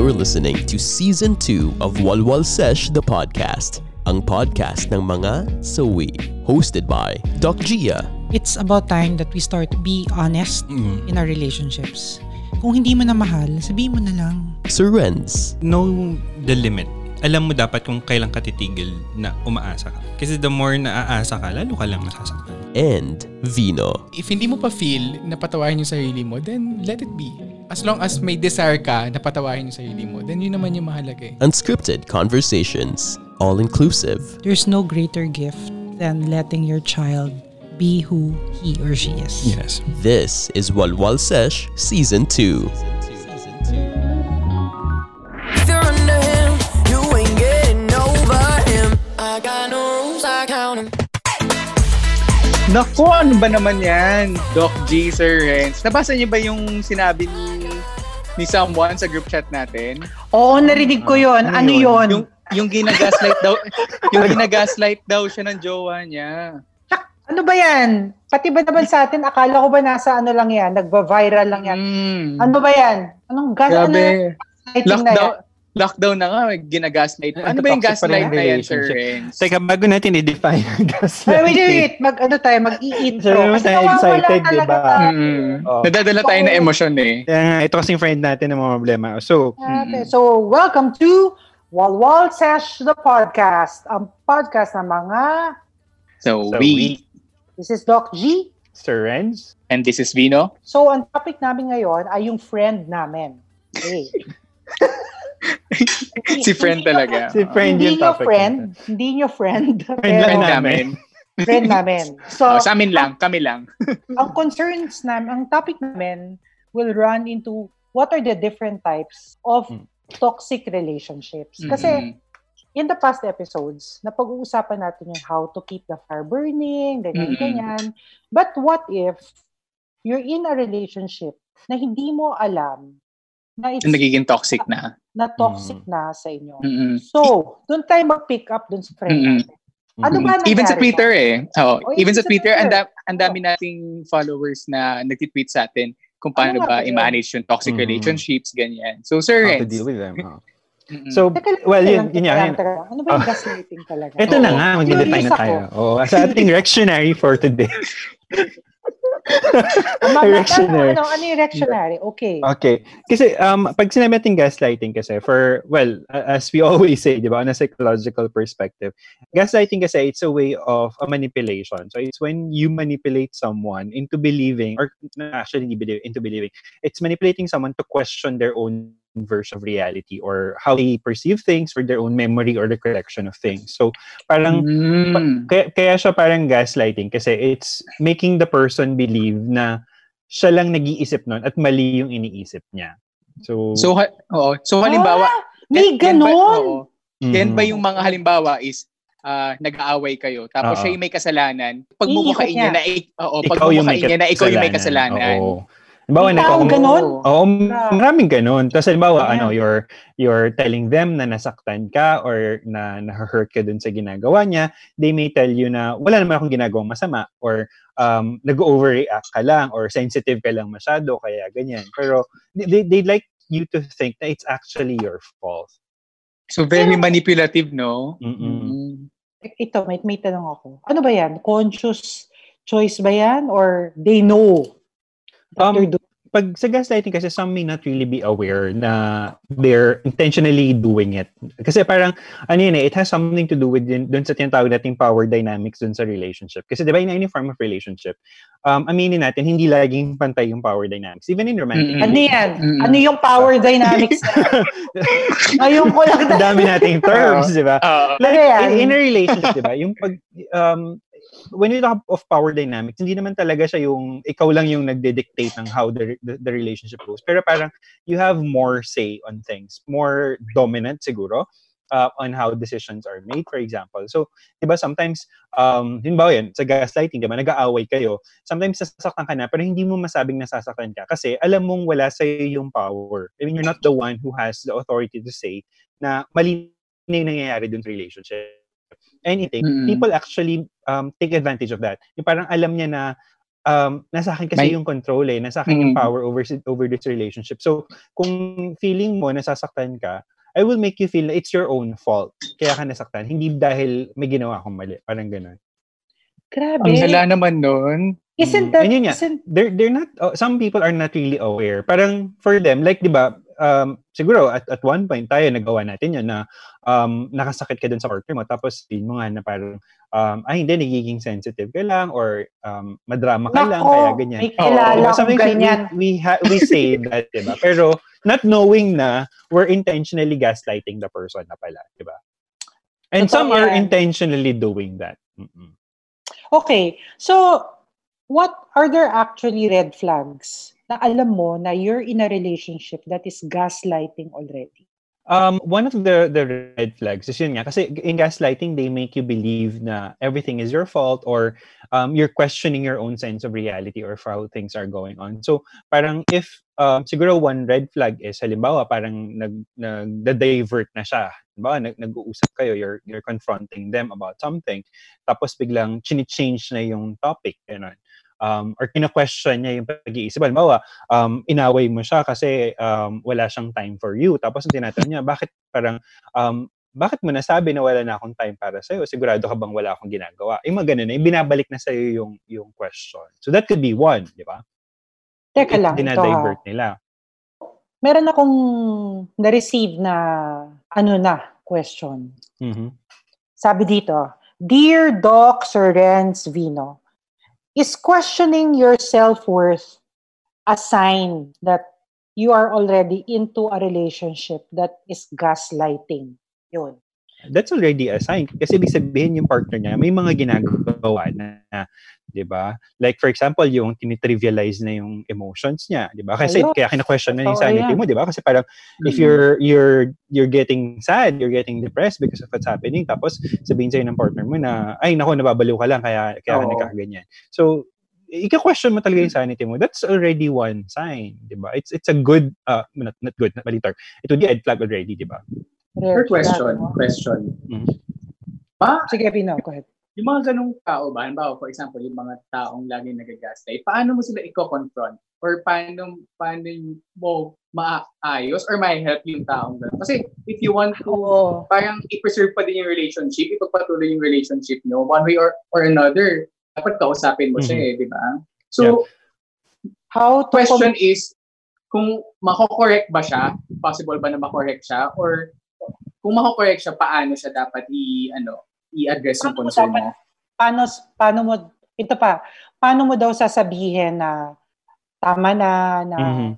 You're listening to Season 2 of Walwal Sesh the Podcast, ang podcast ng mga sawi. Hosted by Doc Gia. It's about time that we start to be honest in our relationships. Kung hindi mo na mahal, sabihin mo na lang. Sir Renz. know the limit alam mo dapat kung kailan ka titigil na umaasa ka. Kasi the more na aasa ka, lalo ka lang masasaktan. And Vino. If hindi mo pa feel na patawarin yung sarili mo, then let it be. As long as may desire ka na patawarin yung sarili mo, then yun naman yung mahalaga eh. Unscripted conversations. All-inclusive. There's no greater gift than letting your child be who he or she is. Yes. This is Walwal Sesh Season 2. Season 2. Season 2. Naku, ano ba naman yan? Doc G, Sir Renz. Nabasa niyo ba yung sinabi ni ni someone sa group chat natin? Oo, narinig ko yon. Ano yon? Yung, yung ginagaslight daw, yung ginagaslight daw siya ng jowa niya. Ano ba yan? Pati ba naman sa atin, akala ko ba nasa ano lang yan? Nagba-viral lang yan. Mm. Ano ba yan? Anong gas? Ano Grabe. lighting na yan? Lockdown, na nga, ginagaslight. Ano ba yung gaslight na yan, Sir. Renz? Teka, bago natin i-define ang Ay, gaslighting. wait, wait, wait. Mag, ano tayo, mag-i-intro. So, naman tayo excited, talaga di ba? Mm. Oh. Nadadala tayo ng emosyon eh. Kaya nga, ito kasing friend natin ng mga problema. So, Okay, So, welcome to Walwal Sesh the Podcast. Ang podcast ng mga... So, so we, we, This is Doc G. Sir Renz, and this is Vino. So, ang topic namin ngayon ay yung friend namin. Okay. Si friend talaga. si friend hindi yung nyo topic. friend, hindi nyo friend, Friend pero Friend namin. friend namin. So, Oh, sa amin lang, kami lang. ang concerns namin, ang topic namin will run into what are the different types of Mm. toxic relationships. Kasi Mm-mm. in the past episodes, napag-uusapan natin yung how to keep the fire burning, ganyan, Mm-mm. ganyan. But what if you're in a relationship na hindi mo alam na it's nagiging toxic na. Na toxic na sa inyo. Mm-mm. So, doon tayo mag-pick up doon sa friend natin. Ano ba nangyari? Even sa Twitter eh. Oh, Oh, even sa Twitter, ang Twitter. da- ang dami nating followers na nagtitweet sa atin kung paano Ano ba ba yun? i-manage yung toxic Mhm. relationships, ganyan. So, Sir how to deal with them. oh. Mm-mm. So, Teka well, yun, yun, yun. lang. Ano ba yung Ah. gaslighting talaga? Ito na nga, mag-define Curious na tayo. Oh, sa ating rectionary for today. Rectionary. ano, ano yung rectionary? Okay. Okay. Kasi um pag sinabi natin gaslighting kasi for well as we always say, 'di ba, on a psychological perspective, gaslighting kasi it's a way of a manipulation. So it's when you manipulate someone into believing or actually into believing. It's manipulating someone to question their own version of reality or how they perceive things or their own memory or recollection of things. So parang Mm. kaya, kaya siya parang gaslighting kasi it's making the person believe na siya lang nag-iisip nun at mali yung iniisip niya. So, So, ha- oo. so halimbawa, Ah, may yan- yan ba- mm, ba yung mga halimbawa is ah, nag-aaway kayo tapos Oo. siya yung may kasalanan pagmumukhain Iikot niya niya. na ik- oo, ikaw yung niya na ikaw yung may kasalanan. Oo. Halimbawa, May nagkaka- taong ganon? Oo, Grabe. maraming ganun. Tapos halimbawa, Ayan. ano, you're, you're telling them na nasaktan ka or na na-hurt ka dun sa ginagawa niya, they may tell you na wala naman akong ginagawang masama or um, nag-overreact ka lang or sensitive ka lang masyado, kaya ganyan. Pero they, they like you to think that it's actually your fault. So very manipulative, no? Mm-mm. Mm. Ito, may, may tanong ako. Ano ba yan? Conscious choice ba yan? Or they know that Um, they're doing pag sa gaslighting kasi some may not really be aware na they're intentionally doing it. Kasi parang ano yun eh, it has something to do with din, dun sa tinatawag nating power dynamics dun sa relationship. Kasi di ba in any form of relationship, um, aminin natin, hindi laging pantay yung power dynamics. Even in romantic Mm-mm. Ano yan? Mm-mm. Ano yung power dynamics? Ngayon ko lang Ang dami nating terms, di ba? Oo. Like, in, in a relationship, di ba? Yung pag, um, when you talk of power dynamics, hindi naman talaga siya yung, ikaw lang yung nagde-dictate ng how the, the, the relationship goes. Pero parang, you have more say on things. More dominant, siguro, uh, on how decisions are made, for example. So, di ba, sometimes, um, yun ba yan, sa gaslighting, di ba, nag-aaway kayo, sometimes nasasaktan ka na, pero hindi mo masabing nasasaktan ka kasi alam mong wala sa'yo yung power. I mean, you're not the one who has the authority to say na mali na yung nangyayari dun sa relationship. Anything. Mm-mm. People actually um, take advantage of that. Yung parang alam niya na um, nasa akin kasi May- yung control eh. Nasa akin yung Mm. power over over this relationship. So, kung feeling mo nasasaktan ka, I will make you feel na it's your own fault. Kaya ka nasaktan. Hindi dahil may ginawa akong mali. Parang ganun. Grabe. Ang hala naman nun. Isn't Mm. that, Ayun nga. isn't, They're, they're not, oh, some people are not really aware. Parang for them, like, di ba, um, siguro at, at one point tayo nagawa natin yun na um, nakasakit ka dun sa partner mo tapos sabihin mo nga na parang um, ay hindi, nagiging sensitive ka lang or um, madrama ka lang, Nako, kaya ganyan. may kilala Diba? Sometimes we- ganyan. We, we, ha- we say that, di ba? Pero not knowing na we're intentionally gaslighting the person na pala, di ba? And Totoo some are yan. intentionally doing that. Mm-mm. Okay. So, what are there actually red flags na alam mo na you're in a relationship that is gaslighting already? Um, one of the the red flags is yun nga kasi in gaslighting they make you believe na everything is your fault or um, you're questioning your own sense of reality or how things are going on. So parang if um, siguro one red flag is halimbawa parang nag nag-divert na siya. Halimbawa nag, nag-uusap kayo, you're you're confronting them about something tapos biglang chini-change na yung topic ganun. Um, or kina-question niya yung pag-iisip. Halimbawa, um, inaway mo siya kasi um, wala siyang time for you. Tapos ang tinatanong niya, bakit parang, um, bakit mo nasabi na wala na akong time para sa'yo? Sigurado ka bang wala akong ginagawa? Yung mga ganun na, yung binabalik na sa'yo yung, yung question. So that could be one, di ba? Teka lang, ito. Dinadivert nila. Meron akong na-receive na ano na question. Mhm. Sabi dito, Dear Doc Sir Renz Vino, is questioning your self-worth a sign that you are already into a relationship that is gaslighting? Yun. That's already a sign. Kasi ibig sabihin yung partner niya, may mga ginagawa na, na 'di ba? Like for example, yung tinitrivialize na yung emotions niya, 'di ba? Kasi Ayun. kaya kina-question na yung sanity yan. mo, 'di ba? Kasi parang if Mm. you're you're you're getting sad, you're getting depressed because of what's happening, tapos sabihin sa'yo ng partner mo na, ay nako, nababaliw ka lang kaya kaya ka Oo. nagkakaganyan. So, ika-question mo talaga yung sanity mo. That's already one sign, 'di ba? It's it's a good uh not, not good, not mali term. It would be a red flag already, 'di ba? Red question, question. Mhm. Ba, Sige, Vino, go ahead. yung mga ganong tao ba, halimbawa, for example, yung mga taong laging nagagaslight, paano mo sila i-confront? Or paano, paano mo maayos or may help yung taong gano'n? Kasi if you want to Oo. parang i-preserve pa din yung relationship, ipagpatuloy yung relationship nyo, one way or, or another, dapat kausapin mo siya eh, di ba? So, How to question com- is, kung mako-correct ba siya, possible ba na makorek siya, or kung mako-correct siya, paano siya dapat i, ano, i-address yung concern mo? paano, paano mo, ito pa, paano mo daw sasabihin na tama na, na, Mhm.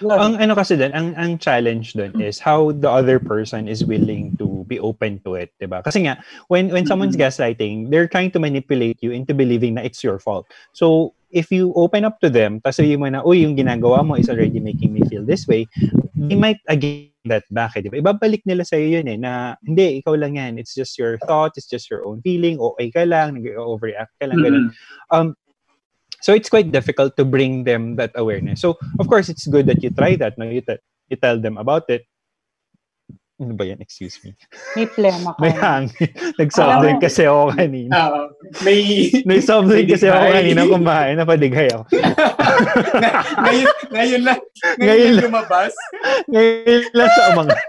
yun. ang ano kasi din, ang ang challenge doon is how the other person is willing to be open to it, 'di ba? Kasi nga when when someone's gaslighting, they're trying to manipulate you into believing na it's your fault. So if you open up to them, tapos sabihin mo na, uy, yung ginagawa mo is already making me feel this way, they might again that back, eh, di ba? Ibabalik nila sa'yo yun eh, na hindi, ikaw lang yan. It's just your thought, it's just your own feeling, okay ka lang, nag-overreact ka lang, ganun. Um, so it's quite difficult to bring them that awareness. So of course it's good that you try that. No, you, te- you tell them about it. Ano ba yan? Excuse me. may plema ka. May hangin. Nag-soft drink kasi ako kanina. Ah, may, may kasi ako kanina kumain. Napadighay ako. ngayon, ngayon lang, Ngayon ngayon lang lang. lumabas. Ngayon lang sa umangat.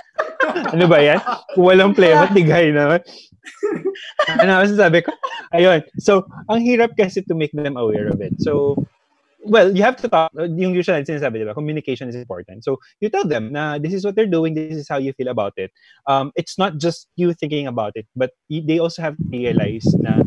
ano ba yan? Kung walang plema, dighay naman. ano ang sabi ko? Ayun. So, ang hirap kasi to make them aware of it. So, well, you have to talk. Yung usual sinasabi, di ba? Communication is important. So, you tell them na this is what they're doing, this is how you feel about it. Um, it's not just you thinking about it, but they also have to realize na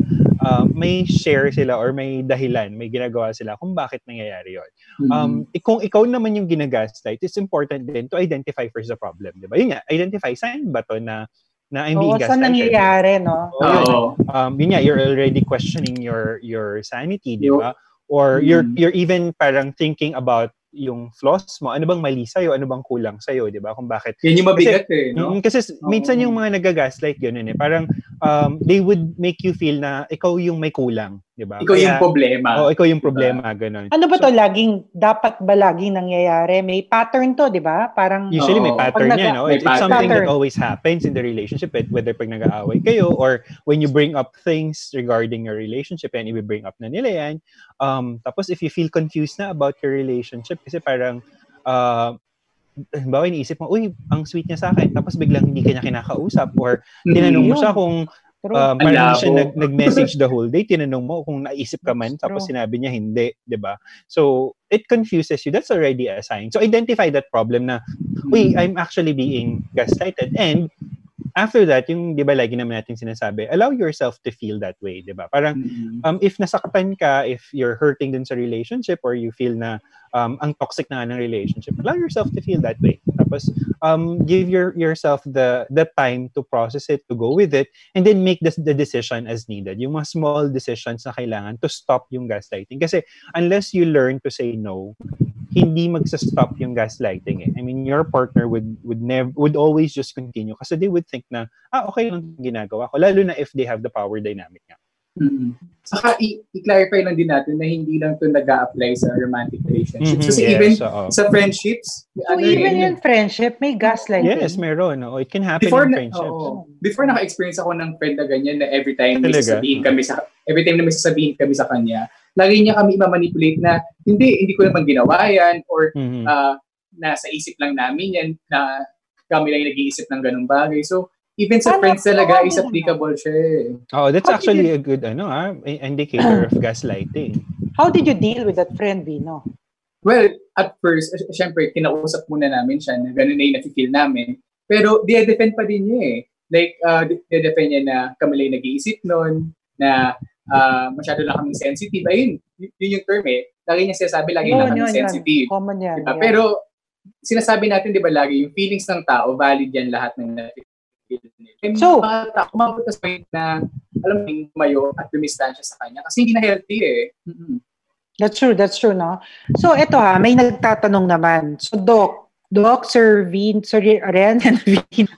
um, may share sila or may dahilan, may ginagawa sila kung bakit nangyayari yon. Um, Mm-hmm. eh, kung ikaw naman yung ginagaslight, it's important din to identify first the problem, di ba? Yun nga, identify, sign ba to na, na I'm being saan gaslighted? nangyayari, no? Oo. Oo. um, yun nga, you're already questioning your your sanity, di ba? Or you're Mm. you're even parang thinking about yung flaws mo. Ano bang mali sa'yo? Ano bang kulang sa'yo? Di ba? Kung bakit. Yan yung mabigat eh, no? Mm, kasi s- minsan yung mga nagagaslight, yun eh. Parang um, they would make you feel na ikaw yung may kulang. Di ba? Ikaw yung problema. Oo, ikaw yung problema, ganun. Ano ba to laging, dapat ba laging nangyayari? May pattern to, di ba? Parang, Usually may pattern Pag yan, naga- no? It's, it's something pattern. that always happens in the relationship, eh, whether pag nag-aaway kayo or when you bring up things regarding your relationship and i-bring up na nila yan. Um, tapos if you feel confused na about your relationship, kasi parang, uh, halimbawa iniisip mo, uy, ang sweet niya sa akin, tapos biglang hindi ka niya kinakausap or tinanong mo siya kung Um, Ang parang siya nag, nag-message the whole day. Tinanong mo kung naisip ka man, tapos true. sinabi niya hindi, di ba? So, it confuses you. That's already a sign. So, identify that problem na, uy, I'm actually being gaslighted. And, after that, yung, di ba, lagi naman natin sinasabi, allow yourself to feel that way, di ba? Parang, Mm. um, if nasaktan ka, if you're hurting dun sa relationship or you feel na um, ang toxic na ng relationship, allow yourself to feel that way. Tapos, um, give your yourself the the time to process it, to go with it, and then make the, the decision as needed. Yung mga small decisions na kailangan to stop yung gaslighting. Kasi unless you learn to say no, hindi magsa-stop yung gaslighting eh. I mean, your partner would would never would always just continue kasi they would think na ah okay lang yung ginagawa ko lalo na if they have the power dynamic nga. Mm. Saka i- i-clarify lang din natin na hindi lang to nag apply sa romantic relationships. Mhm, Kasi yes, even oo. sa friendships, So ano even yun, in friendship, may gaslighting. Yes, meron. Oh, it can happen before in na, friendships. oo. before naka-experience ako ng friend na ganyan na every time may Talaga? sasabihin kami sa every time na may sasabihin kami sa kanya, lagi niya kami i-manipulate na hindi hindi ko naman ginawa yan or Mhm. ah, nasa isip lang namin yan na kami lang yung nag-iisip ng ganung bagay. So even sa friends talaga is naman? applicable siya. eh. Oh, that's How actually a good ano ah, indicator of gaslighting. How did you deal with that friend, Vino? Well, at first, syempre, kinausap muna namin siya na ganun na yung nafe-feel namin. Pero, di-defend pa din niya eh. Like, uh, di-defend niya na kami lang nag-iisip nun, na ah, masyado lang kaming sensitive. Ayun, yun yung term eh. Lagi niya sinasabi, lagi lang kami sensitive. Common yan. Diba? yeah. Pero, sinasabi natin, di ba lagi, yung feelings ng tao, valid yan lahat ng nafe-feel nila. So- mga tao, umabot sa point na, alam mo, tumayo at dumistansya sa kanya. Kasi hindi na healthy eh. Mm-mm. That's true, that's true, no? So, eto ha, may nagtatanong naman. So, Doc, Doc, Sir Vin, Sir Ren, and Vin,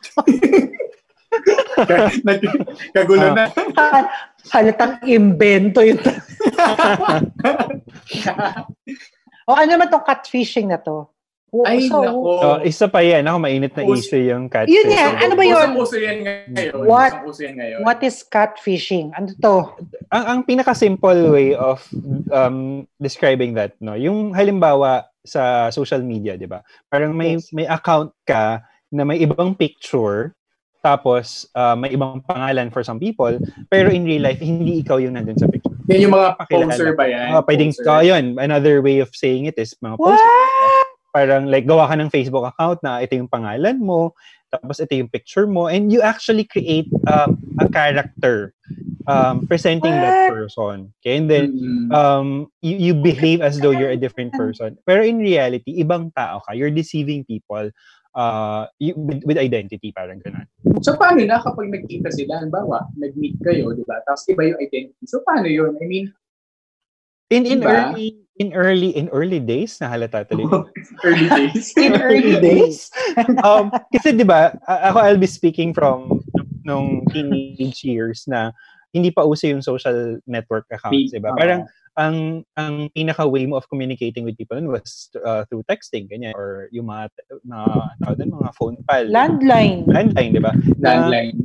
Kagulo na. halatang invento yun. o ano naman tong catfishing na to? O, Ay, so, nako. Oh, isa pa yan. Ako mainit na Us- issue yung catfish. Yun nga, ano ba yun? Usong-uso yan ngayon. What? Yan ngayon. What is catfishing? Ano to? ang, ang pinaka-simple way of um, describing that, no, yung halimbawa sa social media, di ba? Parang may, Yes. may account ka na may ibang picture, tapos uh, may ibang pangalan for some people, pero in real life, hindi ikaw yung nandun sa picture. Yan yung mga Pakilala. poser ba yan? Ah, pwedeng, Poser. oh, yun, another way of saying it is mga What? Parang like, gawa ka ng Facebook account na ito yung pangalan mo, tapos ito yung picture mo, and you actually create um, a character um, presenting that What? person. Okay? And then, Mm. um, you, you behave as though you're a different person. Pero in reality, ibang tao ka. You're deceiving people uh, with, with identity, parang ganun. So, paano na kapag nagkita sila? Halimbawa, nag-meet kayo, di ba? Tapos iba yung identity. So, paano yun? I mean, In in Diba? early in early in early days na halata tuloy. early days. In early days. um kasi 'di ba, ako I'll be speaking from nung teenage years na hindi pa uso yung social network accounts, 'di ba? Parang ang ang pinaka way mo of communicating with people was uh, through texting ganyan or yung mga mga tawag doon, mga phone pal. Landline. landline, 'di ba? Landline.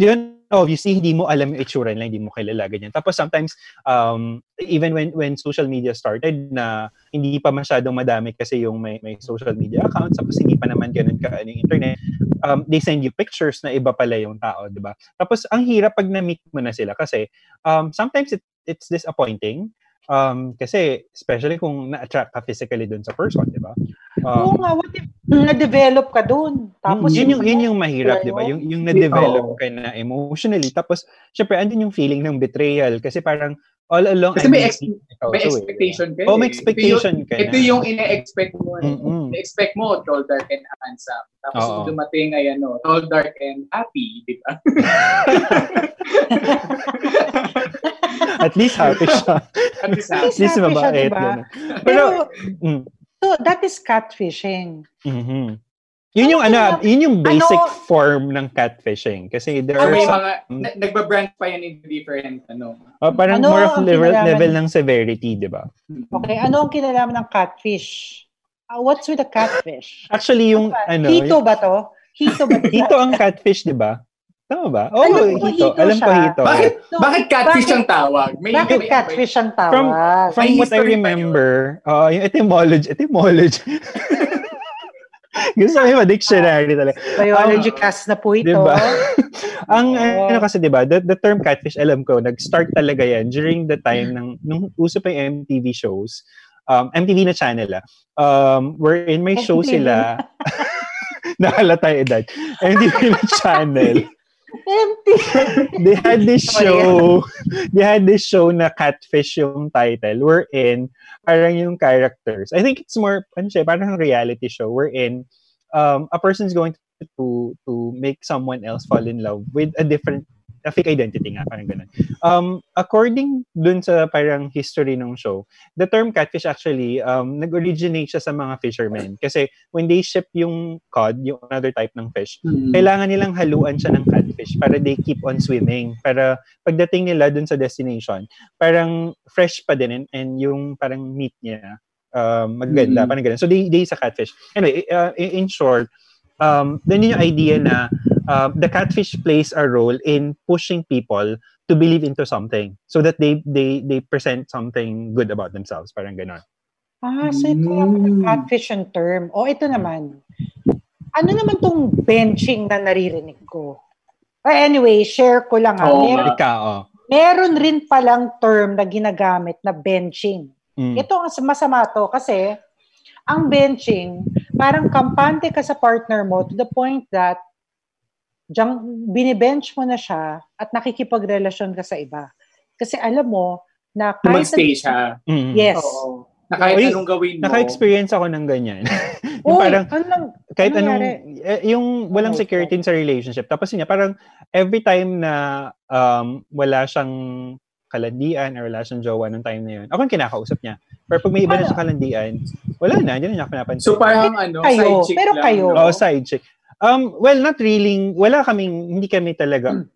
yun, obviously, hindi mo alam yung itsura nila, hindi mo kilala, ganyan. Tapos sometimes, um, even when when social media started, na hindi pa masyadong madami kasi yung may, may social media accounts, tapos hindi pa naman ganun ka ano, yung internet, um, they send you pictures na iba pala yung tao, di ba? Tapos, ang hirap pag na-meet mo na sila kasi um, sometimes it, it's disappointing um, kasi especially kung na-attract ka physically dun sa person, di ba? Oo Um, nga, what if na-develop ka dun? Tapos yun yung yun yung mahirap, 'di ba? Tayo? Yung yung na-develop Oo. ka na emotionally. Tapos syempre andun yung feeling ng betrayal kasi parang all along Kasi I'm may ex- ikaw May to, eh, expectation ka. Oh, may eh. expectation ito ka Ito yung ine-expect mo. Eh. Mm-mm. Ine-expect mo, tall, dark, and handsome. Tapos Oo. yung dumating ay ano, tall, dark, and happy. Di ba? At least happy siya. At least At least Happy siya, diba? Pero, mm, so that is catfishing. mhm. Yun yung ano, yun yung basic Ano? form ng catfishing. Kasi there So are some, mga, Mm. na- nagbabranch pa yan into different, ano. oh, parang Ano more of level, level ng severity, di ba? Okay, ano ang kinalaman ng catfish? Uh, what's with the catfish? Actually, yung ano, Hito ba to? Hito ba to? hito ang catfish, di ba? Tama ba? Oo, Alam ko, hito. hito Alam ko hito. Bakit, No, bakit catfish bakit- ang tawag? May, Bakit may- catfish ang tawag? From- From what I remember, uh, yung etymology, etymology. Gusto ko yung dictionary talaga. Biology Um, cast na po ito. Diba? Ang Oo. ano kasi 'di ba, the, the term catfish alam ko, nag-start talaga 'yan during the time ng nung uso pa yung MTV shows. Um, MTV na channel ah. Um, wherein may show sila. Nahalata yung edad. MTV na channel. Empty. They had this show. They had this show na Catfish yung title. Wherein, parang yung characters. I think it's more, ano siya, parang reality show wherein um, a person's going to to make someone else fall in love with a different a fake identity nga, parang ganun. Um, according dun sa parang history ng show, the term catfish actually, um, nag-originate siya sa mga fishermen. Kasi when they ship yung cod, yung another type ng fish, Hmm. kailangan nilang haluan siya ng catfish para they keep on swimming. Para pagdating nila dun sa destination, parang fresh pa din and, and yung parang meat niya um, maganda, Mm. parang ganun. So they, they sa catfish. Anyway, uh, in short, um, then yun yung idea na uh, the catfish plays a role in pushing people to believe into something so that they they they present something good about themselves parang ganon Ah, so ito yung Mm. catfish ang term. O, ito naman. Ano naman tong benching na naririnig ko? Ah, anyway, share ko lang ha. Oo Meron, nga. ikaw oh. meron rin palang term na ginagamit na benching. Mm. Ito ang masama to kasi ang benching, parang kampante ka sa partner mo to the point that diyang, binibench mo na siya at nakikipagrelasyon ka sa iba. Kasi alam mo na kahit magstay siya. Mm. Yes. Oo. Na kahit Uy, anong gawin mo. Naka-experience ako ng ganyan. yung Uy, parang ano lang, kahit ano anong nangyari? eh, yung walang Ano, security sa relationship tapos yun parang every time na um wala siyang kalandian or wala siyang jowa nung time na yun ako yung kinakausap niya pero pag may iba na Ano? sa kalandian wala na hindi na niya pinapansin So parang ano, Kayo, side chick pero lang. kayo. no? oh side chick um well not really wala kaming hindi kami talaga Hmm.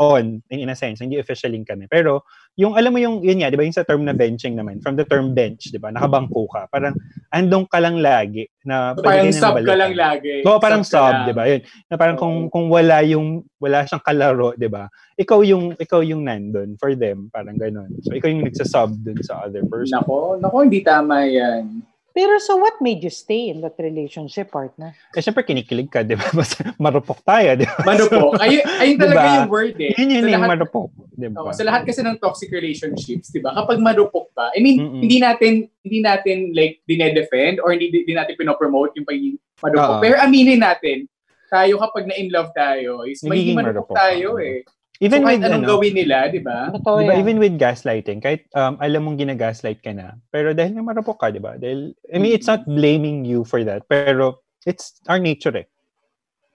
on in, in a sense hindi officially kami pero yung alam mo yung yun nga di ba yung sa term na benching naman from the term bench di ba nakabangko ka parang andong ka lang lagi na So parang sub ka lang lagi. Oo, parang sub, lang. 'di ba? Yun. Na parang kung kung wala yung wala siyang kalaro, 'di ba? Ikaw yung ikaw yung nandun for them, parang ganun. So ikaw yung nagsa-sub dun sa other person. Nako, nako, hindi tama yan. Pero so what made you stay in that relationship, partner? Eh syempre kinikilig ka, 'di ba? Mas marupok tayo, 'di ba? Manupok. Ayun, ayun talaga Diba? yung word eh. Yun yun Sa yung lahat- marupok, 'di ba? Oo, sa lahat kasi ng toxic relationships, 'di ba? Kapag marupok ka, I mean, Mm-mm. hindi natin hindi natin like dinedefend or hindi, hindi natin pinopromote yung pagiging marupok. Oo. Pero aminin natin, tayo kapag na in love tayo, is magiging marupok marupok. tayo eh. Even so kahit with anong ano, gawin nila, 'di ba? Totoo Diba, yan. even with gaslighting, kahit um, alam mong gina-gaslight ka na, pero dahil nga marupok ka, di ba? Dahil, I mean, it's not blaming you for that, pero it's our nature eh.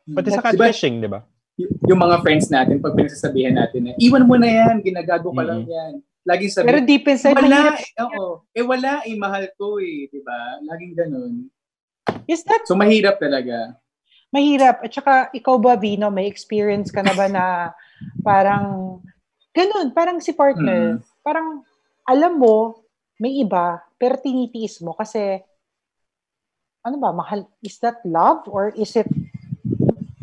Pati sa Diba, catfishing, di ba? yung mga friends natin, pag pinagsasabihan natin na, iwan mo na yan, ginagago ka lang yan. Laging sabi, Pero deep inside, wala, mahirap. eh, oo. Eh wala, eh, mahal to eh, di ba? Laging ganun. Is that So mahirap talaga. mahirap? At saka, ikaw ba, Vino, may experience ka na ba na parang, ganun, parang si partner, parang, alam mo, may iba, pero tinitiis mo kasi, ano ba, mahal, is that love or is it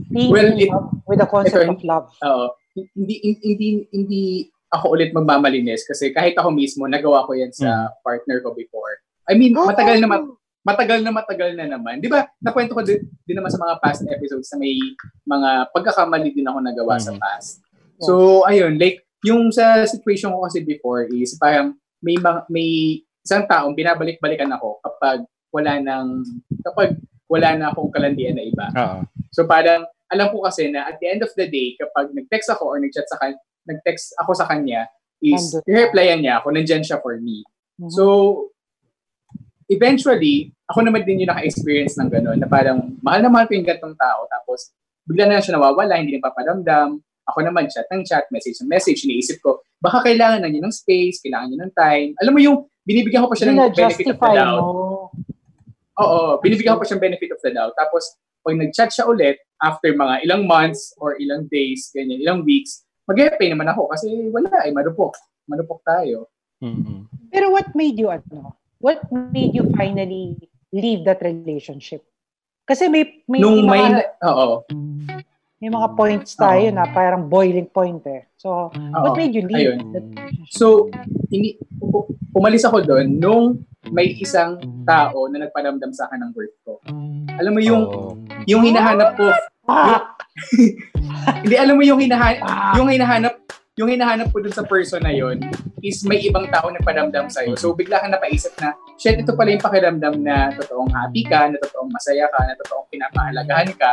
being Well, in it- love with the concept ito- of love? Oo. hindi, hindi, hindi ako ulit magmamalinis kasi kahit ako mismo, nagawa ko yan sa partner ko before. I mean, matagal na, mat- matagal na matagal na naman. Di ba, nakwento ko din, din naman sa mga past episodes na may mga pagkakamali din ako nagawa sa Mhm. past. So, ayun, like, yung sa situation ko kasi before is parang may, may isang taong binabalik-balikan ako kapag wala nang, kapag wala na akong kalandian na iba. Oo. So parang alam ko kasi na at the end of the day, kapag nag-text ako or nag-chat sa kan nag-text ako sa kanya, is Nandun. i-replyan niya ako, nandyan siya for me. Mhm. So, eventually, ako naman din yung naka-experience ng gano'n, na parang mahal na mahal ko yung gantong tao, tapos bigla na lang siya nawawala, hindi na paparamdam. Ako naman, chat ng chat, message ng message, iniisip ko, baka kailangan na niya ng space, kailangan niya ng time. Alam mo yung, binibigyan ko pa siya ng benefit of the doubt. mo. Oo, binibigyan ko pa siyang benefit of the doubt. Tapos, pag nag-chat siya ulit, after mga ilang months or ilang days, ganyan, ilang weeks, mag-e-pay naman ako kasi wala eh, marupok. Marupok tayo. Mhm. Pero what made you, ano, what made you finally leave that relationship? Kasi may, may, Nung may, may, mga, oo, may mga points tayo na parang boiling point eh. So, what Oo. made you leave Ayun. So, ini, umalis ako doon nung may isang tao na nagparamdam sa akin ng worth ko. Alam mo yung Oo. yung hinahanap ko, Ah! hindi alam mo yung hinahanap yung hinahanap yung hinahanap ko dun sa person na yon is may ibang tao nagparamdam sa'yo. So, bigla kang napaisip na, shit, ito pala yung pakiramdam na totoong happy ka, na totoong masaya ka, na totoong pinapahalagahan ka.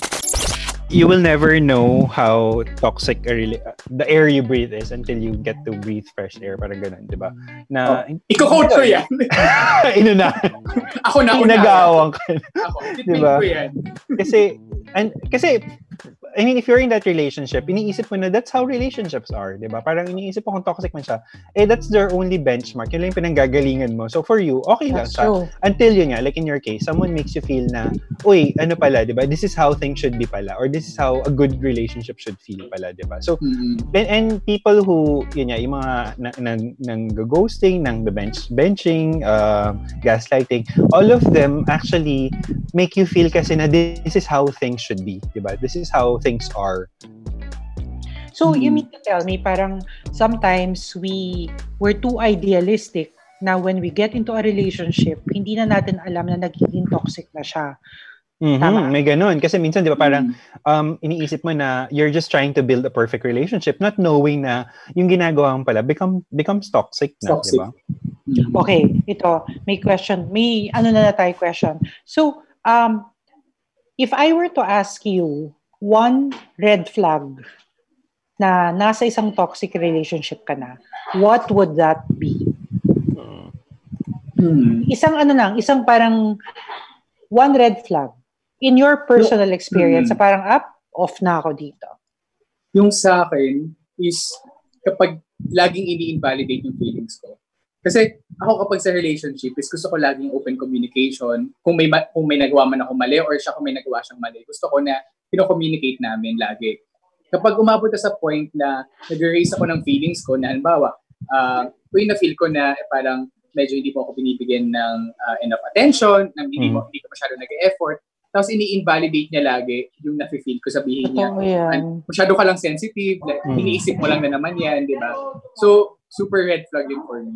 You will never know how toxic a rela- the air you breathe is until you get to breathe fresh air. Parang ganun, di ba? Na, Iko-quote ko yan. ino na, ako na, ako na. inagawang ka Ako, ko yan. kasi and kasi I mean if you're in that relationship iniisip mo na that's how relationships are di ba? Parang iniisip mo kung toxic man siya eh that's their only benchmark. Yun lang yung pinanggagalingan mo. So for you okay lang That's siya. true. until yun nga like in your case someone makes you feel na uy ano pala di ba? This is how things should be pala or this is how a good relationship should feel pala di ba? So Mm-mm. and, and people who yun nga yung mga na, nang nang ghosting nang the bench benching uh, gaslighting all of them actually make you feel kasi na this is how things should be diba this is how things are So, you Mhm. mean to tell me, parang sometimes we, we're too idealistic na when we get into a relationship, hindi na natin alam na nagiging toxic na siya. Mhm, Tama. may ganun kasi minsan diba parang Mm. um iniisip mo na you're just trying to build a perfect relationship not knowing na yung ginagawa mo pala become becomes toxic na Toxic. diba Mm. Okay, ito, may question. May ano na na tayo question. So, um, if I were to ask you one red flag na nasa isang toxic relationship ka na, what would that be? Hmm. Isang ano lang, isang parang one red flag in your personal experience Mm. sa parang up, off na ako dito. Yung sa akin is kapag laging ini-invalidate yung feelings ko. Kasi ako kapag sa relationship is gusto ko laging open communication. Kung may ma- kung may nagawa man ako mali or siya kung may nagawa siyang mali, gusto ko na pino-communicate namin lagi. Kapag umabot na sa point na nag-raise ako ng feelings ko na halimbawa, uh, kung na-feel ko na eh, parang medyo hindi mo ako binibigyan ng uh, enough attention, ng hindi mo hindi ka masyado nag-effort, tapos ini-invalidate niya lagi yung nafe-feel ko sabihin niya. Yan. An- masyado ka lang sensitive, like, Mm. iniisip mo lang na naman yan, di ba? So, super red flag din for me.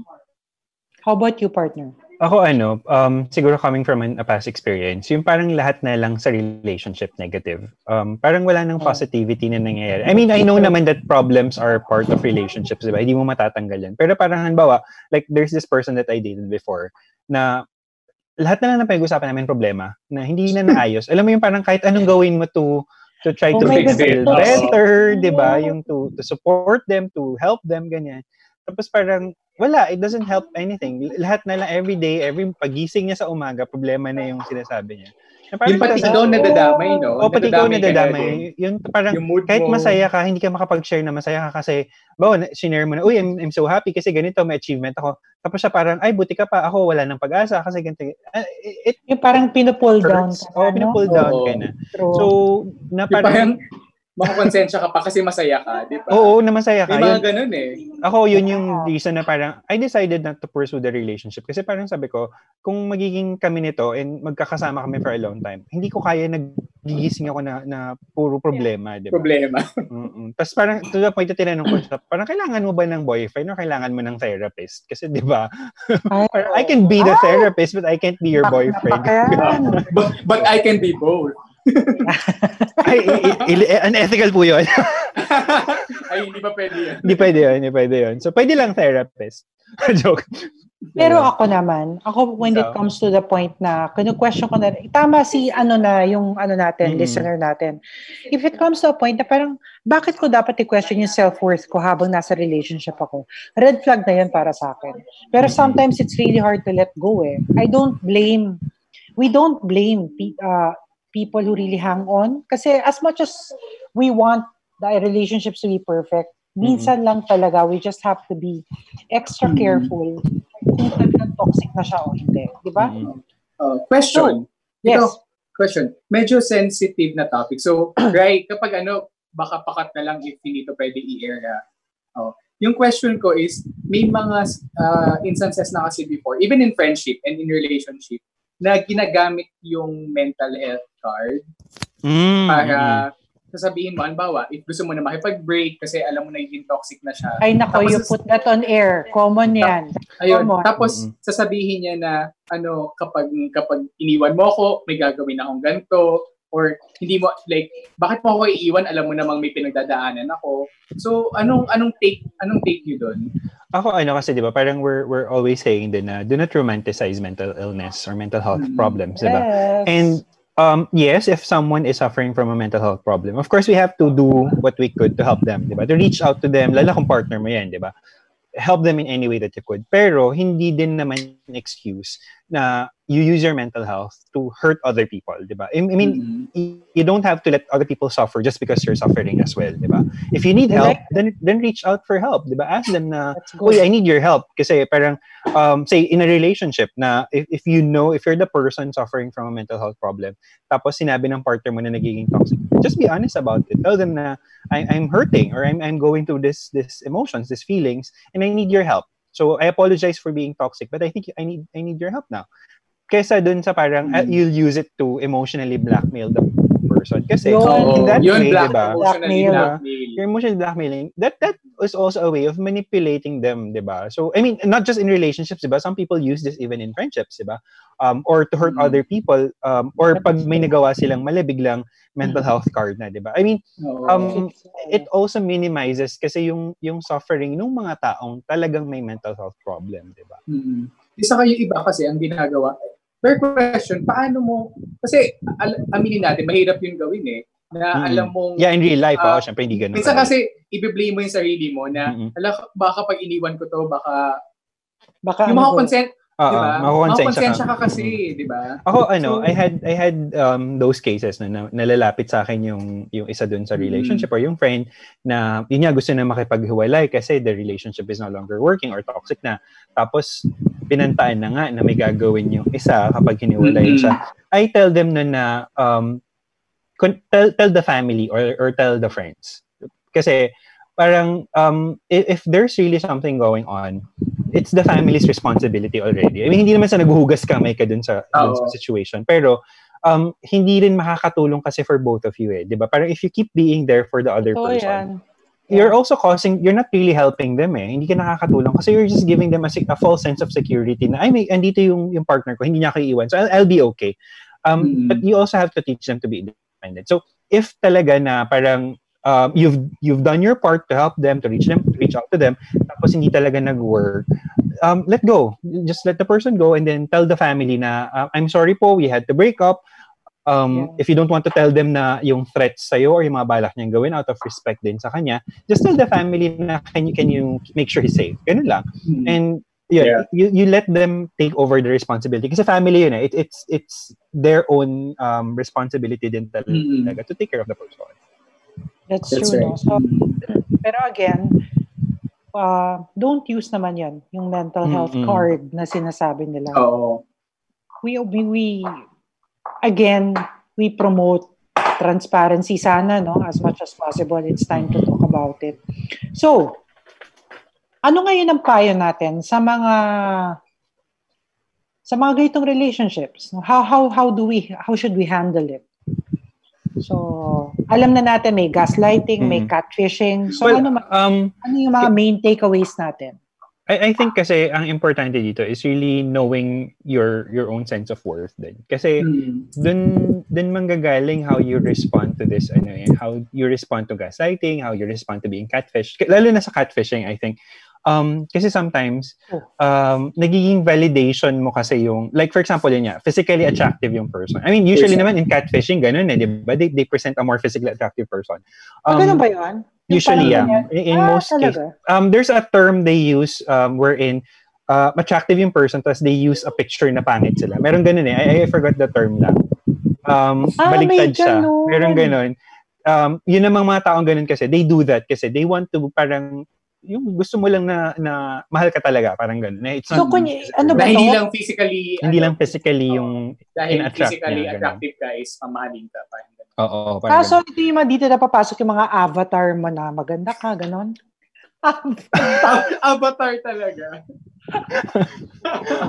How about you, partner? Ako ano, um, siguro coming from an, a past experience, yung parang lahat na lang sa relationship negative. Um, parang wala nang positivity na nangyayari. I mean, I know naman that problems are part of relationships, di ba? Hindi mo matatanggal yan. Pero parang halimbawa, like there's this person that I dated before na lahat na lang na pinag-usapan namin problema na hindi na naayos. Alam mo yung parang kahit anong gawin mo to to try Oh to feel Oo. better, di ba? Yung to, to support them, to help them, ganyan. Tapos parang, wala, it doesn't help anything. Lahat na lang, every day, every pagising niya sa umaga, problema na yung sinasabi niya. Na parang Yung pati ikaw nadadamay, no? O, pati ikaw nadadamay. Yung parang, Yung kahit mo. masaya ka, hindi ka makapag-share na masaya ka kasi, bawa, na- sinare mo na, uy, I'm, I'm so happy kasi ganito, may achievement ako. Tapos siya parang, ay, buti ka pa, ako wala ng pag-asa kasi ganito. Ah, It Yung parang pinupull down hurts. ka. O, no? pinupull down Oo. ka na. True. So, na Yung parang, parang, makakonsensya ka pa kasi masaya ka, di ba? oo, na masaya ka. May mga Yun- ganun eh. Ako, yun yung reason na parang, I decided not to pursue the relationship. Kasi parang sabi ko, kung magiging kami nito and magkakasama kami for a long time, hindi ko kaya nagigising ako na, na puro problema, di ba? Problema. Mm-mm. Tapos parang, to the point na tinanong ko siya, parang kailangan mo ba ng boyfriend or kailangan mo ng therapist? Kasi di ba, I can be the therapist but I can't be your boyfriend. But, but I can be both. Ay, i- i- i- unethical po yun. Ay, hindi pa pwede yan. Hindi pwede yun, hindi pwede yun. So, pwede lang therapist. Joke. Pero Yeah. ako naman, ako when it comes to the point na kinu-question ko na, tama si ano na, yung ano natin, Mm-mm. listener natin. If it comes to a point na parang, bakit ko dapat i-question yung self-worth ko habang nasa relationship ako? Red flag na yun para sa akin. Pero sometimes it's really hard to let go eh. I don't blame, we don't blame pe- uh, people who really hang on. Kasi as much as we want the relationships to be perfect, minsan lang talaga, we just have to be extra Mm. careful kung talagang toxic na siya o hindi. Di ba? Mm. Uh, question. Yes. Ito, question. Medyo sensitive na topic. So, right, kapag ano, baka pakat na lang if hindi to pwede i-air ha. Oh. Yung question ko is, may mga uh, instances na kasi before, even in friendship and in relationship, na ginagamit yung mental health card Mm. para sasabihin mo, halimbawa, if gusto mo na makipag-break kasi alam mo na yung toxic na siya. Ay nako, Tapos you put that on air. Common yan. Ayun. Come on. Tapos sasabihin niya na ano kapag kapag iniwan mo ako, may gagawin akong ganito or hindi mo like bakit mo ako iiwan alam mo namang may pinagdadaanan ako. So anong anong take anong take niyo doon? Ako ano kasi 'di ba, parang we're we're always saying din na do not romanticize mental illness or mental health Mm. problems, 'di ba? Yes. And um yes, if someone is suffering from a mental health problem, of course we have to do what we could to help them, 'di ba? To reach out to them, lalo kung partner mo 'yan, 'di ba? Help them in any way that you could. Pero hindi din naman an excuse na you use your mental health to hurt other people, 'di ba? I, I mean, Mm. y- you don't have to let other people suffer just because you're suffering as well, 'di ba? If you need help, then then reach out for help, 'di ba? Ask them na. Uy, I need your help. Kasi parang, um, say, in a relationship na if, if you know, if you're the person suffering from a mental health problem, tapos sinabi ng partner mo na nagiging toxic, just be honest about it. Tell them na I, I'm hurting or I'm, I'm going through this, this emotions, these feelings, and I need your help. So I apologize for being toxic, but I think I need I need your help now. Kesa dun sa parang uh, Mm. you'll use it to emotionally blackmail the person. Kasi Yun. in that yun way, black, diba? Blackmail. blackmail. your emotional blackmailing that that is also a way of manipulating them diba so i mean not just in relationships diba some people use this even in friendships diba um or to hurt Mm. other people um or pag may nagawa silang mali biglang mental health card na diba i mean um it also minimizes kasi yung yung suffering ng mga taong talagang may mental health problem diba Mm. Isa kayo iba kasi ang ginagawa. Fair question, paano mo, kasi al- aminin natin, mahirap yung gawin eh, na Mm. alam mong, yeah in real life Ah, oh syempre hindi ganun minsan ka- kasi ibiblame mo yung sarili mo na, Mm-mm. ala, baka pag iniwan ko to, baka, baka yung ano mga ko, consent, Oo, di ba? makukonsensya ka. ka kasi, Mm. di ba? Ako ano, So- I had I had um those cases na, na nalalapit sa akin yung yung isa dun sa Mm. relationship or yung friend na yun nga gusto na makipaghiwalay kasi the relationship is no longer working or toxic na. Tapos pinantaan na nga na may gagawin yung isa kapag hiniwalay Mm. siya. I tell them na na um con- tell tell the family or or tell the friends. Kasi parang um i- if there's really something going on, it's the family's responsibility already. I mean, hindi naman sa naghuhugas kamay ka dun sa, dun sa situation. Pero, um, hindi rin makakatulong kasi for both of you eh. Di ba? Parang if you keep being there for the other Totoo person, yan. you're also causing, you're not really helping them eh. Hindi ka nakakatulong kasi you're just giving them a, a false sense of security na, ay, may, andito yung, yung partner ko, hindi niya ako iiwan. So, I'll, I'll be okay. Um, Mm. But you also have to teach them to be independent. So, if talaga na parang um, you've you've done your part to help them to reach them to reach out to them tapos hindi talaga nag-work um, let go just let the person go and then tell the family na uh, I'm sorry po we had to break up um, Yeah. if you don't want to tell them na yung threats sa'yo or yung mga balak niyang gawin out of respect din sa kanya just tell the family na can you can you make sure he's safe ganun lang Mm. and yeah, Yeah. you you let them take over the responsibility kasi family yun eh. It, it's it's their own um responsibility din talaga Mm. to take care of the person. That's, That's true. right. No? So, pero again, uh, don't use naman yan, yung mental health Mm-mm. card na sinasabi nila. Oo. We, we, we, again, we promote transparency sana, no? As much as possible, it's time to talk about it. So, ano ngayon ang payo natin sa mga sa mga ganitong relationships? How how how do we how should we handle it? So, alam na natin may gaslighting, may Mhm. catfishing. So, Well, ano um ano yung mga main takeaways natin? I, I think kasi ang importante dito is really knowing your your own sense of worth din. Kasi Mm. dun dun manggagaling how you respond to this ano eh, how you respond to gaslighting, how you respond to being catfish. Lalo na sa catfishing, I think Um, kasi sometimes, Oh. um, nagiging validation mo kasi yung, like for example, yun nga, physically attractive yung person. I mean, usually naman in catfishing, ganun eh, di ba? They, they present a more physically attractive person. Ah, ganun ba yun? Yung Usually, yeah. In, in Ah, most cases. Um, there's a term they use um, wherein uh, attractive yung person tapos they use a picture na pangit sila. Meron ganun eh. I, I forgot the term lang. Um, Ah, baligtad siya. Meron ganun. Um, yun namang mga taong ganun kasi, they do that kasi they want to parang yung gusto mo lang na, na mahal ka talaga, parang ganun. Na It's So, not, kung, ano ba Na hindi lang physically, hindi ano, lang physically yung, dahil in-attract physically niya, ganun. attractive ka is mamahalin ka. Parang ganun. oo, parang Kaso ito yung mga dito na papasok yung mga avatar mo na maganda ka, ganon. Avatar talaga.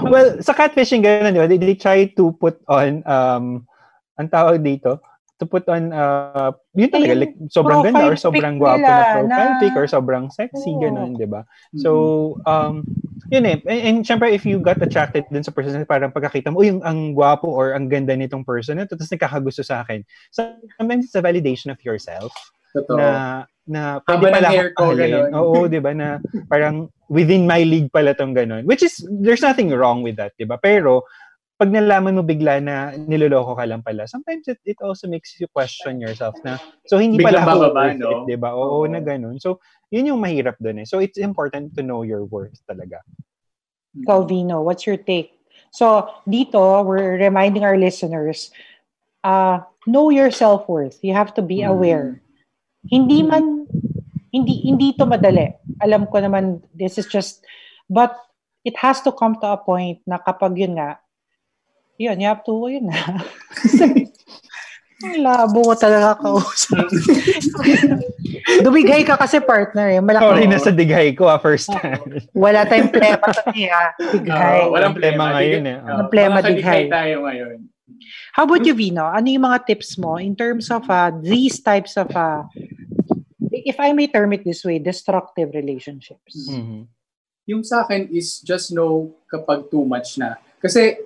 well, sa catfishing, ganun, di ba? They, they try to put on, um, ang tawag dito, to put on, uh, yun talaga, Yung like, sobrang ganda or sobrang gwapo na nila profile na- pic or sobrang sexy, Oo. ganun, di ba? So, um, yun eh. And, and syempre, if you got attracted dun sa person, parang pagkakita mo, uy, ang, gwapo or ang ganda nitong person na to, tapos nakakagusto sa akin. So, sometimes it's a validation of yourself Totoo. na na pwede pala hair ko, ganun. Oo, 'di ba na parang within my league pala tong ganun. Which is there's nothing wrong with that, 'di ba? Pero pag nalaman mo bigla na niloloko ka lang pala, sometimes it, it also makes you question yourself na so hindi Biglang pala ako worth no? it, 'di ba? Oo, Oo. na ganun. So yun yung mahirap doon eh. So it's important to know your worth talaga. Calvino, what's your take? So, dito, we're reminding our listeners, uh, know your self-worth. You have to be Mm. aware. Hindi man, hindi, hindi to madali. Alam ko naman, this is just, but it has to come to a point na kapag yun nga, yun, you have to, yun na. Ang labo ko talaga kausap. Dumigay ka kasi partner eh. Malaki. Sorry na sa digay ko ah, first time. Wala tayong plema to niya. Digay. Oo, walang plema. ngayon eh. Walang plema, digay. tayo ngayon. How about you, Vino? Ano yung mga tips mo in terms of uh, these types of, uh, if I may term it this way, destructive relationships? Mhm. Yung sa akin is just know kapag too much na. Kasi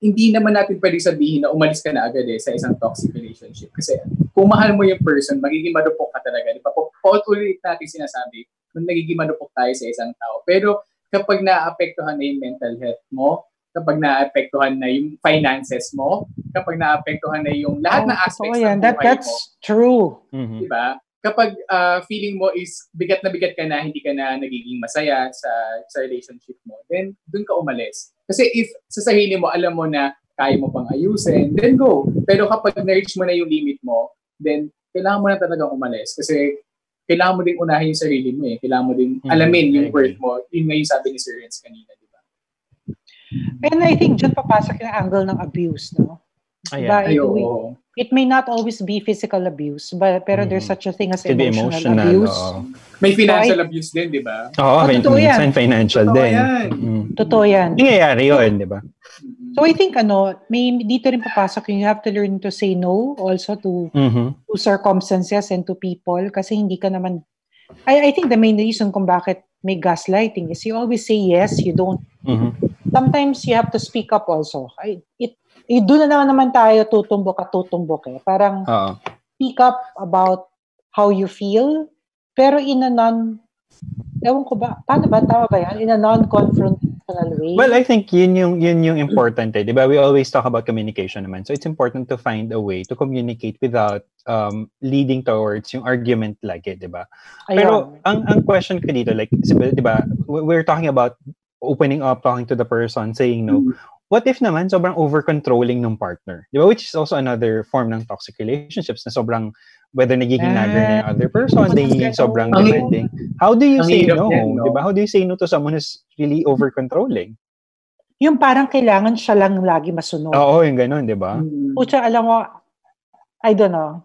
hindi naman natin pwede sabihin na umalis ka na agad eh sa isang toxic relationship. Kasi kung mahal mo yung person, magiging madupok ka talaga. Di ba? Pa- Paulit natin sinasabi, kung nagiging madupok tayo sa isang tao. Pero kapag naapektuhan na yung mental health mo, kapag naapektuhan na yung finances mo, kapag naapektuhan na yung lahat ng Oh, aspects totoo yan. ng That, buhay that's mo, true. Mhm. di ba? Kapag ah, feeling mo is bigat na bigat ka na, hindi ka na nagiging masaya sa sa relationship mo, then dun ka umalis. Kasi if sa sarili mo, alam mo na kaya mo pang ayusin, then go. Pero kapag na-reach mo na yung limit mo, then kailangan mo na talagang umalis. Kasi kailangan mo din unahin yung sarili mo eh. Kailangan mo din Mhm, alamin yung worth mo. Yun nga yung sabi ni Sir Renz kanina, di ba? And I think dyan papasok yung angle ng abuse, no? Ayan. By Ay, oo. It may not always be physical abuse, but pero there's Mhm. such a thing as Could emotional, emotional. abuse. oo. May financial So, abuse din, di ba? Oo, Oh, fin- totoo yan. financial Totoo din. yan. Mhm. Totoo yan. Nangyayari yun, di ba? Mhm. So I think ano, may dito rin papasok yung you have to learn to say no also to Mhm. to circumstances and to people kasi hindi ka naman I, I think the main reason kung bakit may gaslighting is you always say yes, you don't. Mhm. Sometimes you have to speak up also. I, it, eh, doon na naman naman tayo tutumbok at tutumbok eh. Parang Oo. speak up about how you feel, pero in a non, ewan ko ba, paano ba, tama ba yan? In a non-confrontational way. Well, I think yun yung yun yung important eh. 'Di ba? We always talk about communication naman. So it's important to find a way to communicate without um leading towards yung argument lagi, 'di ba? Pero ang ang question ko dito like, 'di ba? we- We're talking about opening up, talking to the person, saying no. What if naman sobrang over-controlling ng partner? 'Di ba? Which is also another form ng toxic relationships na sobrang whether nagiging nagger na yung other person, nagiging sobrang Ang- demanding. How do you say no? yan, no? 'Di ba? How do you say no to someone who's really over-controlling? yung parang kailangan siya lang lagi masunod. Oo, yung ganun, di ba? Mhm. Pucha, alam mo, I don't know,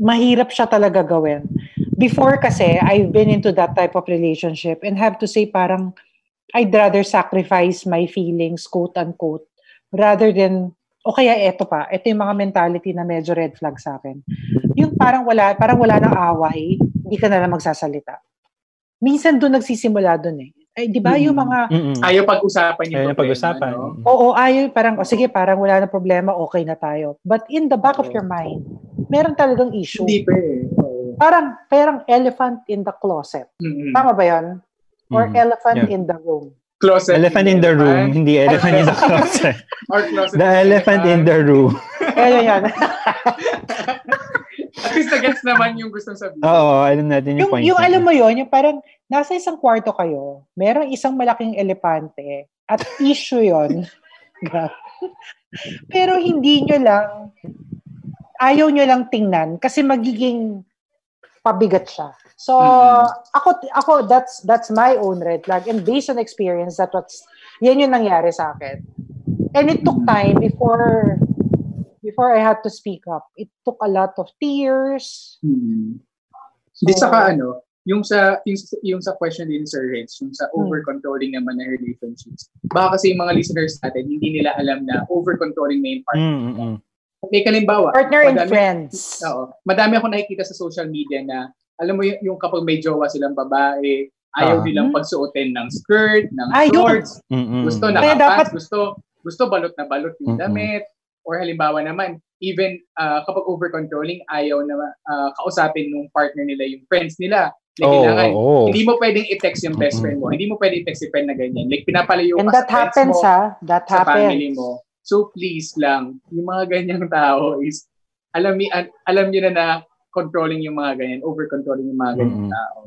mahirap siya talaga gawin. Before kasi, I've been into that type of relationship and have to say parang, I'd rather sacrifice my feelings, quote unquote, rather than, o kaya eto pa, ito yung mga mentality na medyo red flag sa akin. Yung parang wala, parang wala nang away, hindi ka na lang magsasalita. Minsan doon nagsisimula doon eh. Ay, di ba yung mga, Mm-mm. Ayaw pag-usapan yung problema, pag-usapan. no? Oo, ayaw, parang, o sige, parang wala na problema, okay na tayo. But in the back of your mind, meron talagang issue. Hindi pa eh. Oo. Parang, parang elephant in the closet. Mhm. Tama ba yun? Or Mhm. elephant Yeah. in the room? Closet. Elephant in the room, hindi elephant in the closet. Or closet. The elephant in the room. Ayan, yan. At least na-gets naman yung gustong sabihin. Oo, alam natin yung, yung, point. yung niya. alam mo yon yung parang nasa isang kwarto kayo, merong isang malaking elepante at issue yon. Pero hindi nyo lang, ayaw nyo lang tingnan kasi magiging pabigat siya. So, Mhm. ako, ako, that's, that's my own red flag. And based on experience, that what's, yan yung nangyari sa akin. And it took time before, before I had to speak up. It took a lot of tears. Hmm. Hindi So- saka ano, yung sa yung, sa- yung sa question din Sir Reds, yung sa Hmm. over-controlling naman na relationships. Baka kasi yung mga listeners natin, hindi nila alam na over-controlling na yung partner. Mm, May kalimbawa, Partner and madami- friends. Oo. Madami ako nakikita sa social media na, alam mo yung, yung kapag may jowa silang babae, ayaw Ah. nilang pagsuotin ng skirt, ng shorts, gusto Kaya nakapants, dapat- gusto gusto balot na balot yung Mm-mm. damit. Or halimbawa naman, even ah, kapag over-controlling, ayaw na ah, kausapin ng partner nila yung friends nila. Like, Oo, kailangan, oo. hindi mo pwedeng i-text yung best Mm-mm. friend mo. Hindi mo pwedeng i-text yung friend na ganyan. Like, pinapalayo And ka that sa friends happens, mo, ha? That sa family happens. mo. So, please lang, yung mga ganyang tao is, alam, an- alam nyo na na controlling yung mga ganyan, over-controlling yung mga ganyang Mm-mm. tao.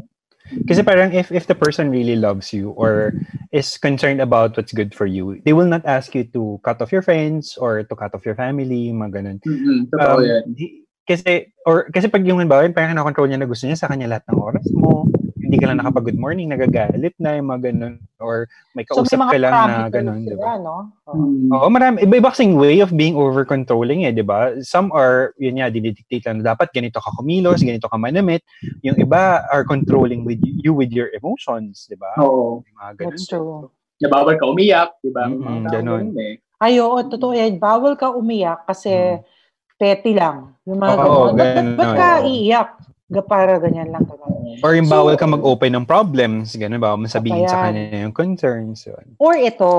Kasi parang if if the person really loves you or is concerned about what's good for you, they will not ask you to cut off your friends or to cut off your family, mga ganun. Totoo Um, di- kasi or kasi pag yung halimbawa, parang na-control niya na gusto niya sa kanya lahat ng oras mo, hindi ka lang nakapag good morning, nagagalit na yung mga ganun or may So, may kausap ka lang na ganun, di ba? no? Oo. Mm. Oo, marami. Iba-iba kasing way of being over-controlling eh, di ba? Some are, yun nga, dinidictate lang na dapat ganito ka kumilos, ganito ka manamit. Yung iba are controlling with you with your emotions, di ba? Oo. Yung Mga ganun. That's true. Nabawal ka umiyak, di ba? Tao ganun. eh. Ay, oo, totoo yan. Bawal ka umiyak kasi petty lang. Yung mga Oo, ganun. Ba't, ba't ka iiyak? Ga- Para ganyan lang. Ganun. Or yung So- bawal ka mag-open ng problems, ganun ba? Masabihin Ayan. sa kanya yung concerns. Yun. Or ito,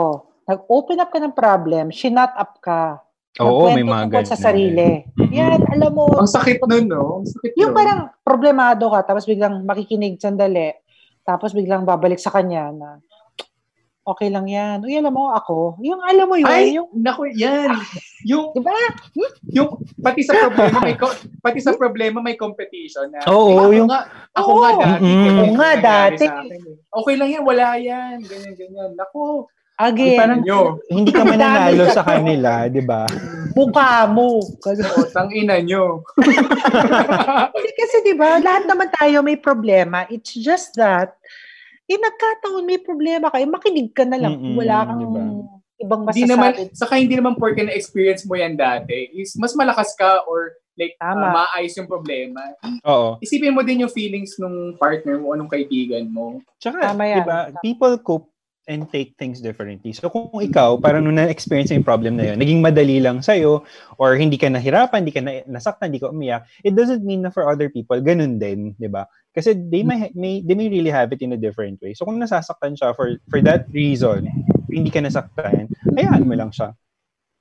nag-open up ka ng problem, shinut up ka. Oo, may mga ganun. sa sarili. Mhm. Yan, alam mo. Ang sakit nun, no? Ang sakit Yung nun. parang problemado ka, tapos biglang makikinig sandali, tapos biglang babalik sa kanya na, okay lang yan. Uy, alam mo, ako. Yung alam mo yun, Ay, yung, naku, yan. Yung, di ba? yung, pati sa problema, may, pati sa problema, may competition na. Oo, "Ako yung- nga, ako Oo. nga dati. Yung nga, dati. akin eh. Okay lang yan, wala yan. Ganyan, ganyan. Naku, Again, parang nyo. Hindi ka mananalo sa kanila, di ba? mukha mo. Oo, tangina nyo. Kasi, kasi di ba, lahat naman tayo may problema. It's just that, eh, nagkataon may problema ka, eh, makinig ka na lang. Mm-mm, Wala kang di ba? ibang Hindi naman, masasabi. saka hindi naman porke na-experience mo yan dati, is mas malakas ka or like, uh, Tama. maayos yung problema. Oo. Isipin mo din yung feelings nung partner mo o nung kaibigan mo. Tsaka, Tama yan. di ba, people cope and take things differently. So kung ikaw, parang nung na-experience yung problem na yun, naging madali lang sa'yo, or hindi ka nahirapan, hindi ka na, nasaktan, hindi ka umiyak, it doesn't mean na for other people, ganun din, di ba? Kasi they may, may, they may really have it in a different way. So kung nasasaktan siya for, for that reason, hindi ka nasaktan, hayaan mo lang siya.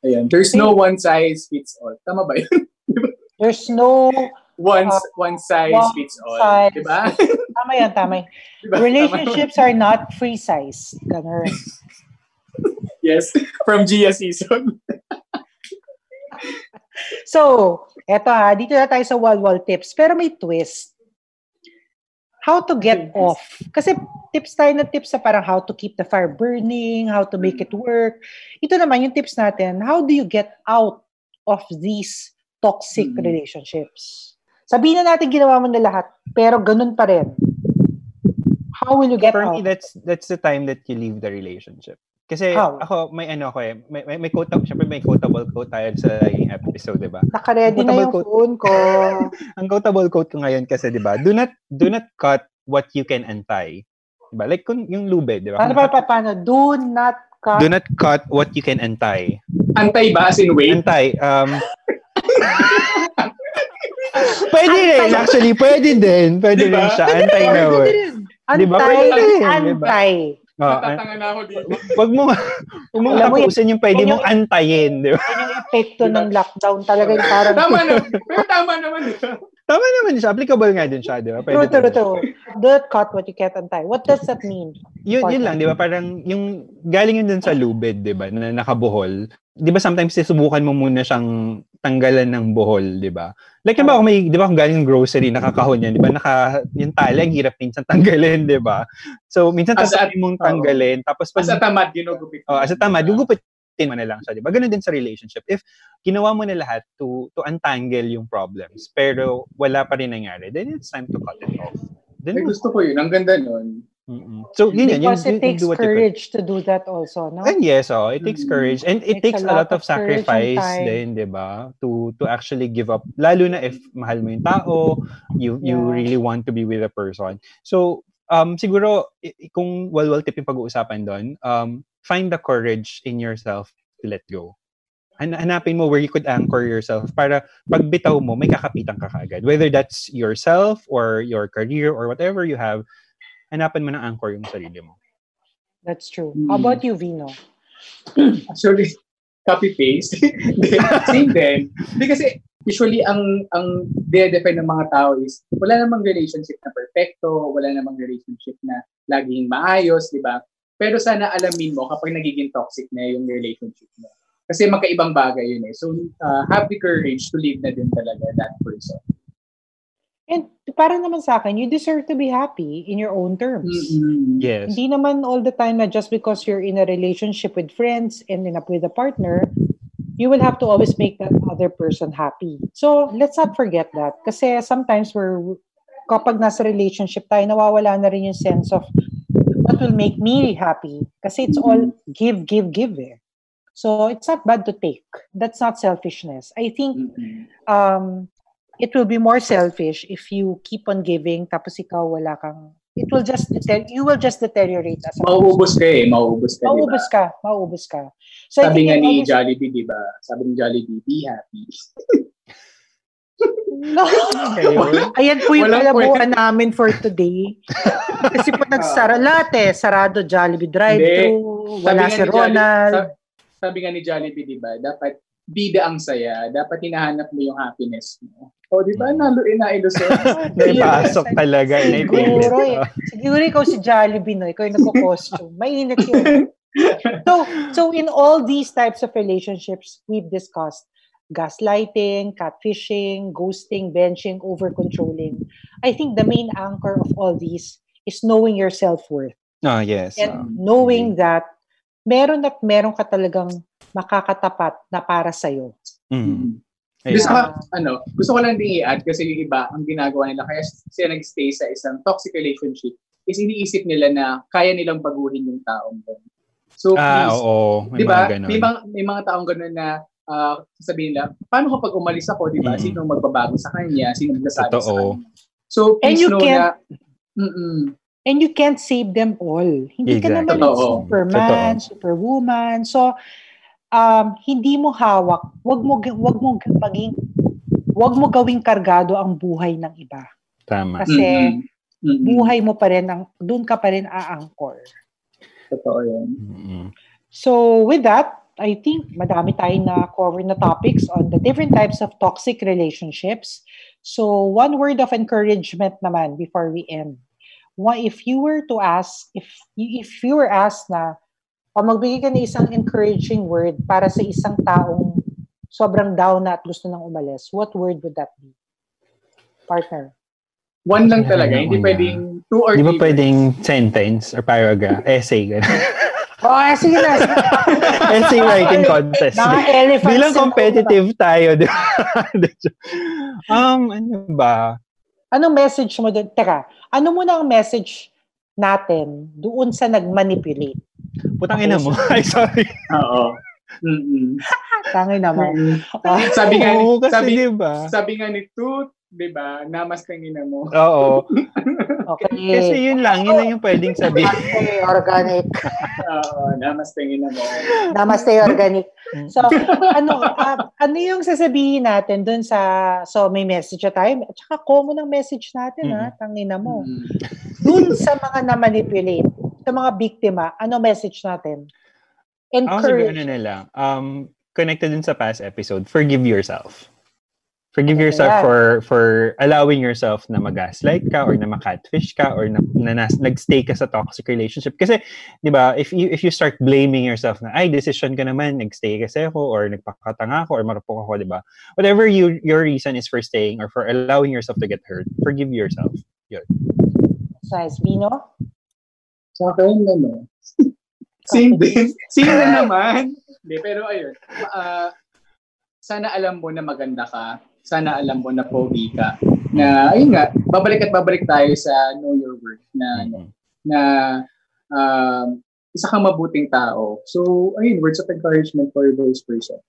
Ayan. There's no one size fits all. Tama ba yun? There's no, One, Uh, one size one fits all. size. Diba? Tama yan, tama yan. diba? Relationships are not free size. Ganun. Tama. Yes. From Gia season. So, eto ha, dito na tayo sa wall-wall tips. Pero may twist. How to get Yes. off. Kasi tips tayo na tips sa parang how to keep the fire burning, how to make it work. Ito naman yung tips natin, how do you get out of these toxic Hmm. relationships? Sabihin na natin ginawa mo na lahat, pero ganun pa rin. How will you get For out? me, that's that's the time that you leave the relationship. Kasi How? ako, may ano ko eh, may, may, may quote, syempre may quotable quote tayo sa naging episode, di ba? Naka-ready na yung quote. phone ko. Ang quotable quote ko ngayon kasi, di ba, do not, do not cut what you can untie. Di ba? Like kung yung lube, di ba? Paano Kung pa, pa, paano? Do not cut. Do not cut what you can untie. Antay ba? As in wait? Untie, um, pwede rin, actually, pwede din. Pwede Diba? rin siya. Antay na word. rin. Di ba? Antay, Pwede rin, di ba? antay. Ah, Matatanga na ako dito. wag mo, wag mo tapusin yung pwede yun mong antayin, di ba? Yung epekto ng lockdown. Talagang parang... Tama na. Pero tama naman. Tama naman siya. Applicable nga din siya, di ba? True, Pwede true, din. true. Don't cut what you can't untie. What does that mean? Yun, yun lang, di ba? Parang yung galing yun dun sa lubid, di ba? Na nakabuhol. Di ba sometimes susubukan mo muna siyang tanggalan ng buhol, di ba? Like, di ba kung may, di ba kung galing ng grocery, nakakahon yan, di ba? Naka, yung tali, ang hirap minsan tanggalin, di ba? So, minsan tatapin mong tanggalin, tapos pag, As a tamad, ginugupit. oh, as a tamad, gugupitin mo na lang siya, di ba? Ganun din sa relationship. If ginawa mo na lahat to to untangle yung problems, pero wala pa rin nangyari, then it's time to cut it off. Then, Ay, gusto ko yun. Ang ganda nun. Mm-mm. So, yun. Yung, Because it takes do what you can. courage to do that also, no? And yes, oh, it takes Mm. courage and it Takes takes a lot lot of of sacrifice din, 'di ba? To to actually give up lalo na if mahal mo yung tao, you you Yeah. really want to be with a person. So, um siguro kung walwal tip yung pag-uusapan doon, um find the courage in yourself to let go. Han- Hanapin mo where you could anchor yourself para pag bitaw mo, may kakapitan ka kaagad. Whether that's yourself or your career or whatever you have, hanapin mo ng anchor yung sarili mo. That's true. Mm. How about you, Vino? Actually, copy-paste. Same din. Kasi usually ang ang de-define ng mga tao is wala namang relationship na perfecto, wala namang relationship na laging maayos, di ba? Pero sana alamin mo kapag nagiging toxic na yung relationship mo. Kasi magkaibang bagay yun eh. So, uh, have the courage to leave na din talaga that person. And para naman sa akin, you deserve to be happy in your own terms. Mm-mm. Yes. Hindi naman all the time na just because you're in a relationship with friends and in up with a partner, you will have to always make that other person happy. So, let's not forget that. Kasi sometimes we're, kapag nasa relationship tayo, nawawala na rin yung sense of what will make me happy. Kasi it's all give, give, give eh. So, it's not bad to take. That's not selfishness. I think Mm-mm. um, it will be more selfish if you keep on giving tapos ikaw wala kang it will just deter- you will just deteriorate as Mauubos ka eh. Mauubos ka? Mauubos ka, mauubos ka. So Sabi nga ni always- Jollibee, di ba? Sabi ni Jollibee, be happy. No. Ayan po yung kalabuan namin for today. Kasi po nagsara lahat eh. Sarado Jollibee drive-thru, wala si Ronald. sa- sabi nga ni Jollibee, di ba? Dapat bida ang saya. Dapat hinahanap mo yung happiness mo. O, di ba? Nalo, inailusyon. Naipasok talaga. Siguro eh. Siguro ikaw si Jollibee, no? Ikaw yung nagko-costume. Mainit yun. so, so in all these types of relationships we've discussed, gaslighting, catfishing, ghosting, benching, over-controlling, I think the main anchor of all these is knowing your self-worth. Oh, yes. And ah. knowing that meron at meron ka talagang makakatapat na para sa'yo. Mm. Gusto, ko, ano, gusto ko lang din i-add kasi yung iba, ang ginagawa nila, kaya sila nag-stay sa isang toxic relationship, is iniisip nila na kaya nilang baguhin yung taong doon. So, Ah, please, oo. May di ba? mga ganun. May, mga, may mga taong ganun na ah, sasabihin nila, paano kapag umalis ako, di ba? Mm. Sino magbabago sa kanya? Sino magsasabi sa Totoo. kanya? So, And please you know can't- na, mm And you can't save them all. Hindi ka naman Exactly. Totoo. superman, superwoman. So, um, hindi mo hawak. Wag mo, wag mo maging, wag mo gawing kargado ang buhay ng iba. Tama. Kasi, Mm-mm. Mm-mm. buhay mo pa rin, ang, doon ka pa rin aangkor. Totoo yun. Mm-mm. So, with that, I think madami tayong na cover na topics on the different types of toxic relationships. So, one word of encouragement naman before we end. What if you were to ask, if if you were asked na, o magbigay ka ng isang encouraging word para sa isang taong sobrang down na at gusto nang umalis, what word would that be? Partner. One lang talaga. Hindi pwedeng two or Di ba pwedeng sentence or paragraph, essay, gano'n. Oh, eh, sige na. essay writing contest. Mga elephants Bilang competitive tayo, di ba? um, ano ba? Anong message mo doon? Teka, ano muna ang message natin doon sa nag-manipulate? Putang ina mo. Ay, sorry. Oo. Mm-mm. Tangay naman. Ah, sabi nga, Oo, kasi sabi, di ba? sabi nga ni Toot, di ba, namastangin mo. Oo. okay. Kasi yun lang, yun lang yung pwedeng sabihin. Namaste, organic. Oo, namastangin mo. Namaste, organic. So, ano ah, ano yung sasabihin natin doon sa, so may message na tayo. At saka common ang message natin, ha? Tangina mo. Mm. Doon sa mga na-manipulate, sa mga biktima, ano message natin? Ako siguro ano Encourage. na lang, um, connected din sa past episode, forgive yourself. Forgive yourself Yeah. for for allowing yourself na mag-gaslight ka or na makatfish ka or na, na, nas- nag-stay ka sa toxic relationship. Kasi, di ba, if you, if you start blaming yourself na, ay, decision ka naman, nag-stay kasi ako or nagpakatanga ako or marupok ako, di ba? Whatever you, your reason is for staying or for allowing yourself to get hurt, forgive yourself. Nice. Vino? Sa akin, ano, same din. Same na naman. Hindi, pero ayun. ah, sana alam mo na maganda ka. Sana alam mo na pogi ka. Na, ayun nga, babalik at babalik tayo sa know your worth na, ano, Mhm. na um, isa kang mabuting tao. So, ayun, words of encouragement for those persons.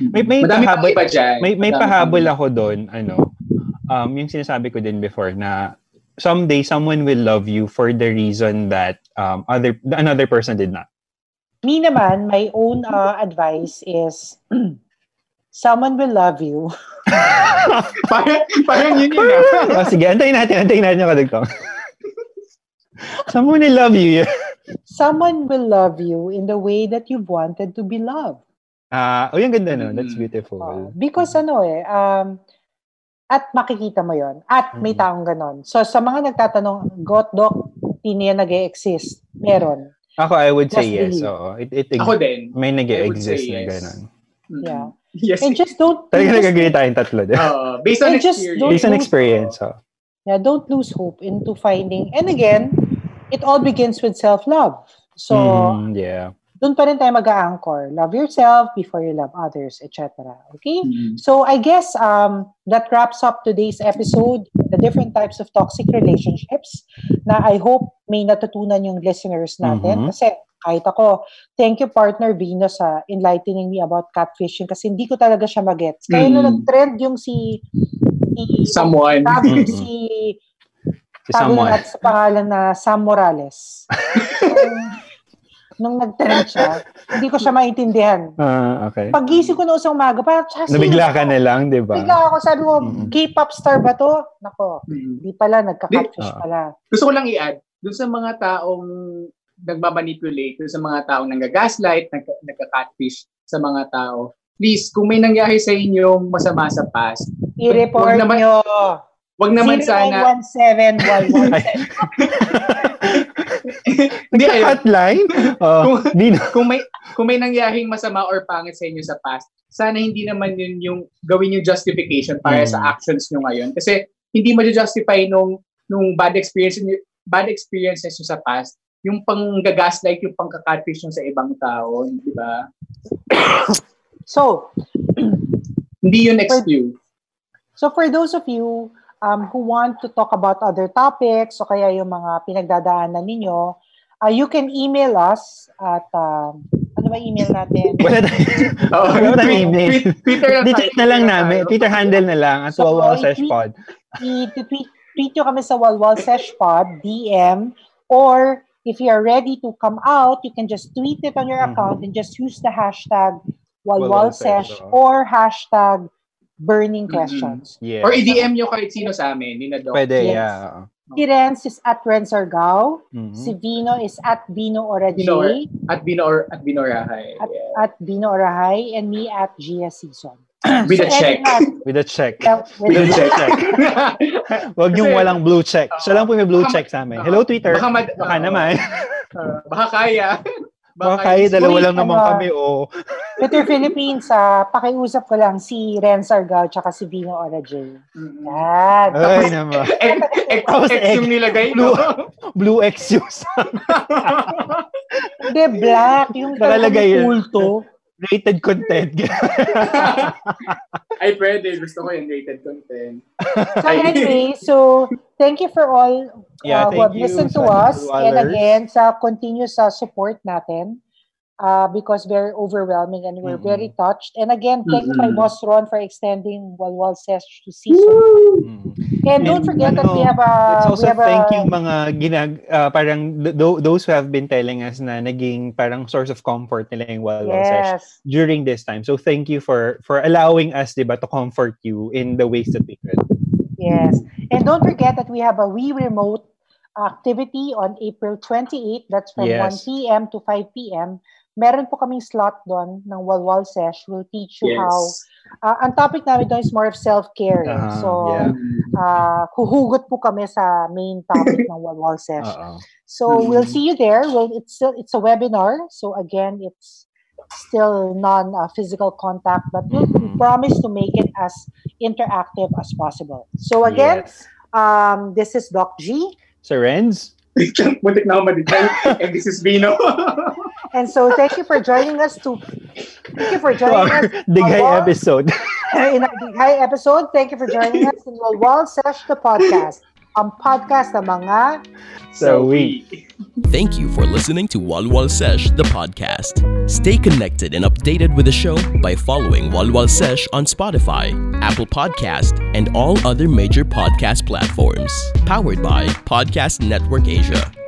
May- may Madami pahabol- iba dyan. May may Madami pahabol ako doon, ano. Um yung sinasabi ko din before na someday someone will love you for the reason that um other another person did not. Me naman, my own uh, advice is someone will love you. parang, parang yun yun ah. oh, sige, antayin natin, antayin natin yung kadagtong. Someone will love you. Someone will love you in the way that you've wanted to be loved. Ah, oh, yung ganda no. That's Mm. beautiful. Uh, because ano eh, um, at makikita mo yon At may Mhm. taong ganon. So sa mga nagtatanong, got doc, hindi yan nag-exist. Meron. Ako, I would say yes. Oo. It, it, Ako din. may nag exist na yes. ganun. Mm. Yeah. Yes. And just don't... Talaga just- nag-agree tayong tatlo. Oo. based on experience. Based on experience. Oh. Yeah, don't lose hope into finding. And again, it all begins with self-love. So, Mm, yeah. Doon pa rin tayo mag-a-anchor. Love yourself before you love others, etc. Okay? Mm. So, I guess um, that wraps up today's episode, the different types of toxic relationships na I hope may natutunan yung listeners natin. Mhm. Kasi kahit ako, thank you partner Vino sa enlightening me about catfishing kasi hindi ko talaga siya magets. Kaya nung Mm. nag-trend yung si, si Someone. sabi Mm-mm. si Si someone. natin sa pangalan na Sam Morales. nung, nag-trend siya, hindi ko siya maintindihan. Ah, okay. Pagising ko na usang umaga, parang, "Tsaka, sino Nabigla siya?" ka na lang, di ba? Bigla ako, sabi ko, Mm-mm. K-pop star ba to? Nako, Mm. di pala, nagka-catfish ah. pala. Gusto ko lang i-add, dun sa mga taong nagmamanipulate, dun sa mga taong nanggagaslight, nag, nagka-catfish sa mga tao, please, kung may nangyari sa inyong masama sa past, I-report Wag naman- nyo. wag naman sana, 0917 hindi ayun, Hotline? Oh, Dino. kung may kung may nangyaring masama or pangit sa inyo sa past, sana hindi naman yun yung gawin yung justification para Mm. sa actions nyo ngayon. Kasi hindi mo justify nung nung bad experience bad experiences nyo sa past, yung pang-gaslight, yung pang-catfish nyo sa ibang tao, di ba? So, Hindi yun excuse. So for those of you um, who want to talk about other topics o kaya yung mga pinagdadaanan ninyo, uh, you can email us at, um, ano ba email natin? Wala tayo. Oo, Wala tayong email. Twitter lang na lang namin. tayo. Twitter handle na lang at So, Wawa i- Sesh Pod. I-tweet tweet nyo kami sa Walwal Sesh Pod, DM, or if you are ready to come out, you can just tweet it on your Mhm. account and just use the hashtag Walwal Walwal Sesh or hashtag burning questions. Yeah. Or i-DM nyo kahit sino sa amin, ni na Doc. Pwede, Yes. yeah. Si Renz is at Renz Argao. Mhm. Si Vino is at Vino Ora J. Vino Or- At Bino or at at, Yeah. at Vino Orahay and me at Gia Season. With a So, check. anyone- With a check. yeah, with With a a- check. Wag yung walang blue check. Siya lang po may blue Baka- check sa amin. Hello, Twitter. Baka, mad- Baka naman. Uh, baka kaya. Baka kaya, dalawa Uy, lang naman ano, kami, oh. Twitter Philippines, ah, pakiusap ko lang si Renz Argao tsaka si Vino Ora J. Mm. Yan. Ay, naman. X, X, X yung nilagay, Blue. no? Blue X use. Hindi, black. Yung Nakalagay talagang yun. kulto. Rated content. Ay, pwede. Gusto ko yung rated content. So anyway, so thank you for all Yeah, uh, who have you listened to us. And again, sa continuous sa support natin. Uh, because very overwhelming and we're Mhm. very touched. And again, thank you kay Mhm. Boss Ron for extending Walwal Sesh to season. Mm. And don't And forget that ano, we have a Let's also we have thank a, you mga ginag uh, parang th- tho- those who have been telling us na naging parang source of comfort nila yung Walwal Sesh yes. during this time. So thank you for for allowing us, 'di ba, to comfort you in the ways that we could. Yes. And don't forget that we have a We Remote activity on April 28. That's from Yes. 1 p.m. to 5 p.m. Meron po kaming slot doon ng Walwal Sesh. We'll teach you Yes. how. Uh, ang topic namin doon is more of self-care. Ah, so, yeah. uh, huhugot po kami sa main topic ng Walwal Sesh. Oo. So Mhm. we'll see you there. Well, it's still it's a webinar. So again, it's still non uh, physical contact, but we'll we Mhm. promise to make it as interactive as possible. So again, Yes. um, this is Doc G, Sir Renz? Muntik na ako maditay. And this is Vino. and so thank you for joining us. To thank you for joining us Dighay episode. in our Dighay episode. Thank you for joining us in Walwal Sesh the podcast. Ang podcast ng mga So we. Thank you for listening to Walwal Sesh, the podcast. Stay connected and updated with the show by following Walwal Sesh on Spotify, Apple Podcast, and all other major podcast platforms. Powered by Podcast Network Asia.